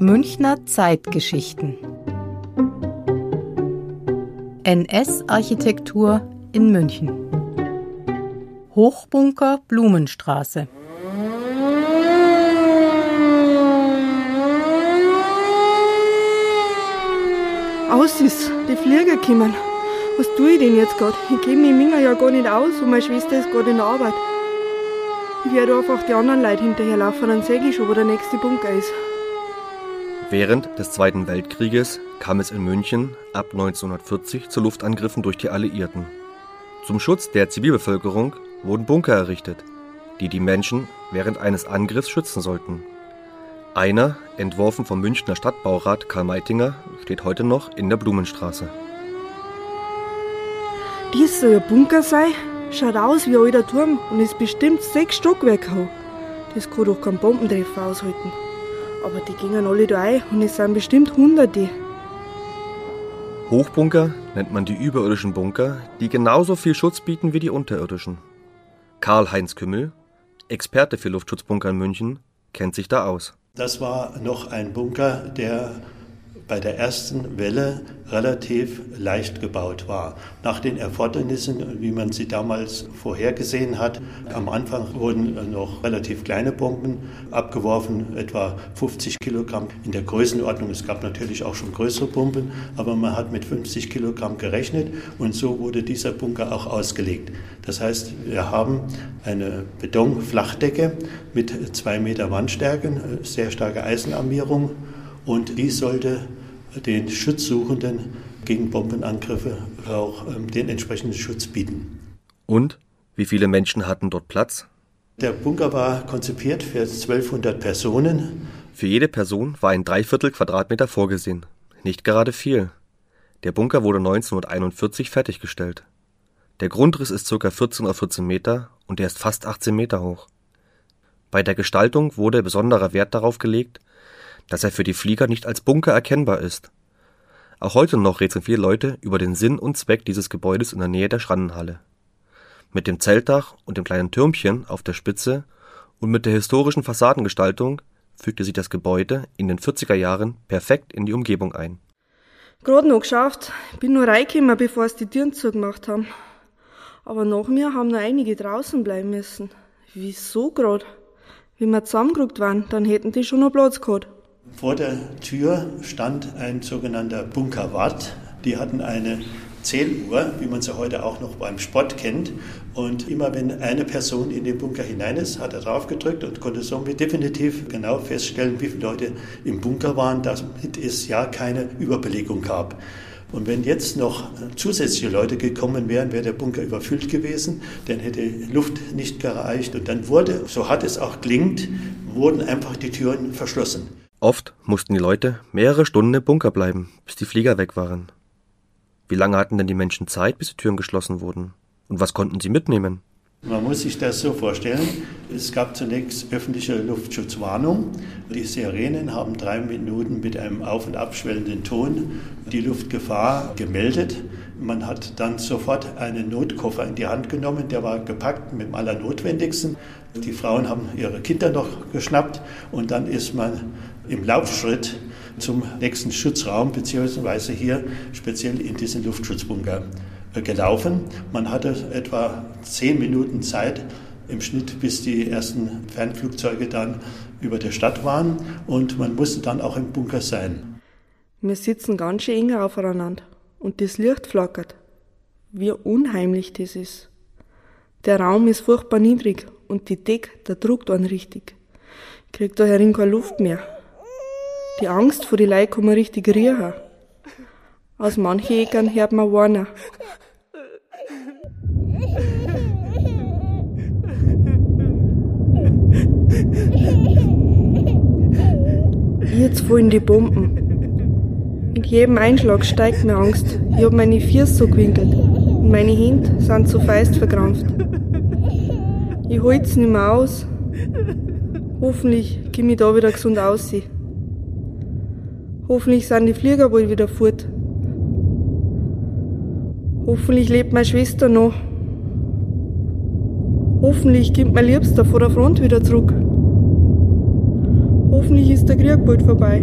Münchner Zeitgeschichten NS-Architektur in München Hochbunker Blumenstraße Aus ist, die Flieger kommen. Was tue ich denn jetzt gerade? Ich gebe mich Minger ja gar nicht aus und meine Schwester ist gerade in der Arbeit. Ich werde einfach die anderen Leute hinterherlaufen, dann sehe ich schon, wo der nächste Bunker ist. Während des Zweiten Weltkrieges kam es in München ab 1940 zu Luftangriffen durch die Alliierten. Zum Schutz der Zivilbevölkerung wurden Bunker errichtet, die die Menschen während eines Angriffs schützen sollten. Einer, entworfen vom Münchner Stadtbaurat Karl Meitinger, steht heute noch in der Blumenstraße. Dies soll ein Bunker sein? Schaut aus wie ein alter Turm und ist bestimmt sechs Stockwerke hoch. Das kann doch kein Bombentreffer aushalten. Aber die gingen alle da ein und es sind bestimmt Hunderte. Hochbunker nennt man die überirdischen Bunker, die genauso viel Schutz bieten wie die unterirdischen. Karl-Heinz Kümmel, Experte für Luftschutzbunker in München, kennt sich da aus. Das war noch ein Bunker, der bei der ersten Welle relativ leicht gebaut war. Nach den Erfordernissen, wie man sie damals vorhergesehen hat, am Anfang wurden noch relativ kleine Bomben abgeworfen, etwa 50 Kilogramm in der Größenordnung. Es gab natürlich auch schon größere Bomben, aber man hat mit 50 Kilogramm gerechnet und so wurde dieser Bunker auch ausgelegt. Das heißt, wir haben eine Betonflachdecke mit zwei Meter Wandstärken, sehr starke Eisenarmierung und die sollte den Schutzsuchenden gegen Bombenangriffe auch ähm, den entsprechenden Schutz bieten. Und wie viele Menschen hatten dort Platz? Der Bunker war konzipiert für 1200 Personen. Für jede Person war ein Dreiviertel Quadratmeter vorgesehen. Nicht gerade viel. Der Bunker wurde 1941 fertiggestellt. Der Grundriss ist ca. 14 auf 14 Meter und er ist fast 18 Meter hoch. Bei der Gestaltung wurde besonderer Wert darauf gelegt, dass er für die Flieger nicht als Bunker erkennbar ist. Auch heute noch rätseln viele Leute über den Sinn und Zweck dieses Gebäudes in der Nähe der Schrannenhalle. Mit dem Zeltdach und dem kleinen Türmchen auf der Spitze und mit der historischen Fassadengestaltung fügte sich das Gebäude in den 40er Jahren perfekt in die Umgebung ein. Gerade noch geschafft. Bin nur reingekommen, bevor es die Türen zugemacht haben. Aber nach mir haben noch einige draußen bleiben müssen. Wieso gerade? Wenn wir zusammengerückt waren, dann hätten die schon noch Platz gehabt. Vor der Tür stand ein sogenannter Bunkerwart. Die hatten eine Zähluhr, wie man sie heute auch noch beim Sport kennt. Und immer wenn eine Person in den Bunker hinein ist, hat er drauf gedrückt und konnte somit definitiv genau feststellen, wie viele Leute im Bunker waren, damit es ja keine Überbelegung gab. Und wenn jetzt noch zusätzliche Leute gekommen wären, wäre der Bunker überfüllt gewesen, dann hätte Luft nicht gereicht. Und dann wurde, so hat es auch klingt, wurden einfach die Türen verschlossen. Oft mussten die Leute mehrere Stunden im Bunker bleiben, bis die Flieger weg waren. Wie lange hatten denn die Menschen Zeit, bis die Türen geschlossen wurden? Und was konnten sie mitnehmen? Man muss sich das so vorstellen. Es gab zunächst öffentliche Luftschutzwarnung. Die Sirenen haben drei Minuten mit einem auf- und abschwellenden Ton die Luftgefahr gemeldet. Man hat dann sofort einen Notkoffer in die Hand genommen, der war gepackt mit dem Allernotwendigsten. Die Frauen haben ihre Kinder noch geschnappt und dann ist man im Laufschritt zum nächsten Schutzraum, beziehungsweise hier speziell in diesen Luftschutzbunker gelaufen. Man hatte etwa zehn Minuten Zeit im Schnitt, bis die ersten Fernflugzeuge dann über der Stadt waren und man musste dann auch im Bunker sein. Wir sitzen ganz schön eng aufeinander und das Licht flackert. Wie unheimlich das ist. Der Raum ist furchtbar niedrig und die Decke, der druckt einen richtig. Kriegt da herin keine Luft mehr. Die Angst vor die Leute kann man richtig riechen. Aus manchen Eckern hört man warnen. Jetzt fallen die Bomben. Mit jedem Einschlag steigt mir Angst. Ich hab meine Füße so gewinkelt und meine Hände sind zu fest verkrampft. Ich halt's nicht mehr aus. Hoffentlich komm ich da wieder gesund aussehen. Hoffentlich sind die Flieger bald wieder fort. Hoffentlich lebt meine Schwester noch. Hoffentlich kommt mein Liebster vor der Front wieder zurück. Hoffentlich ist der Krieg bald vorbei.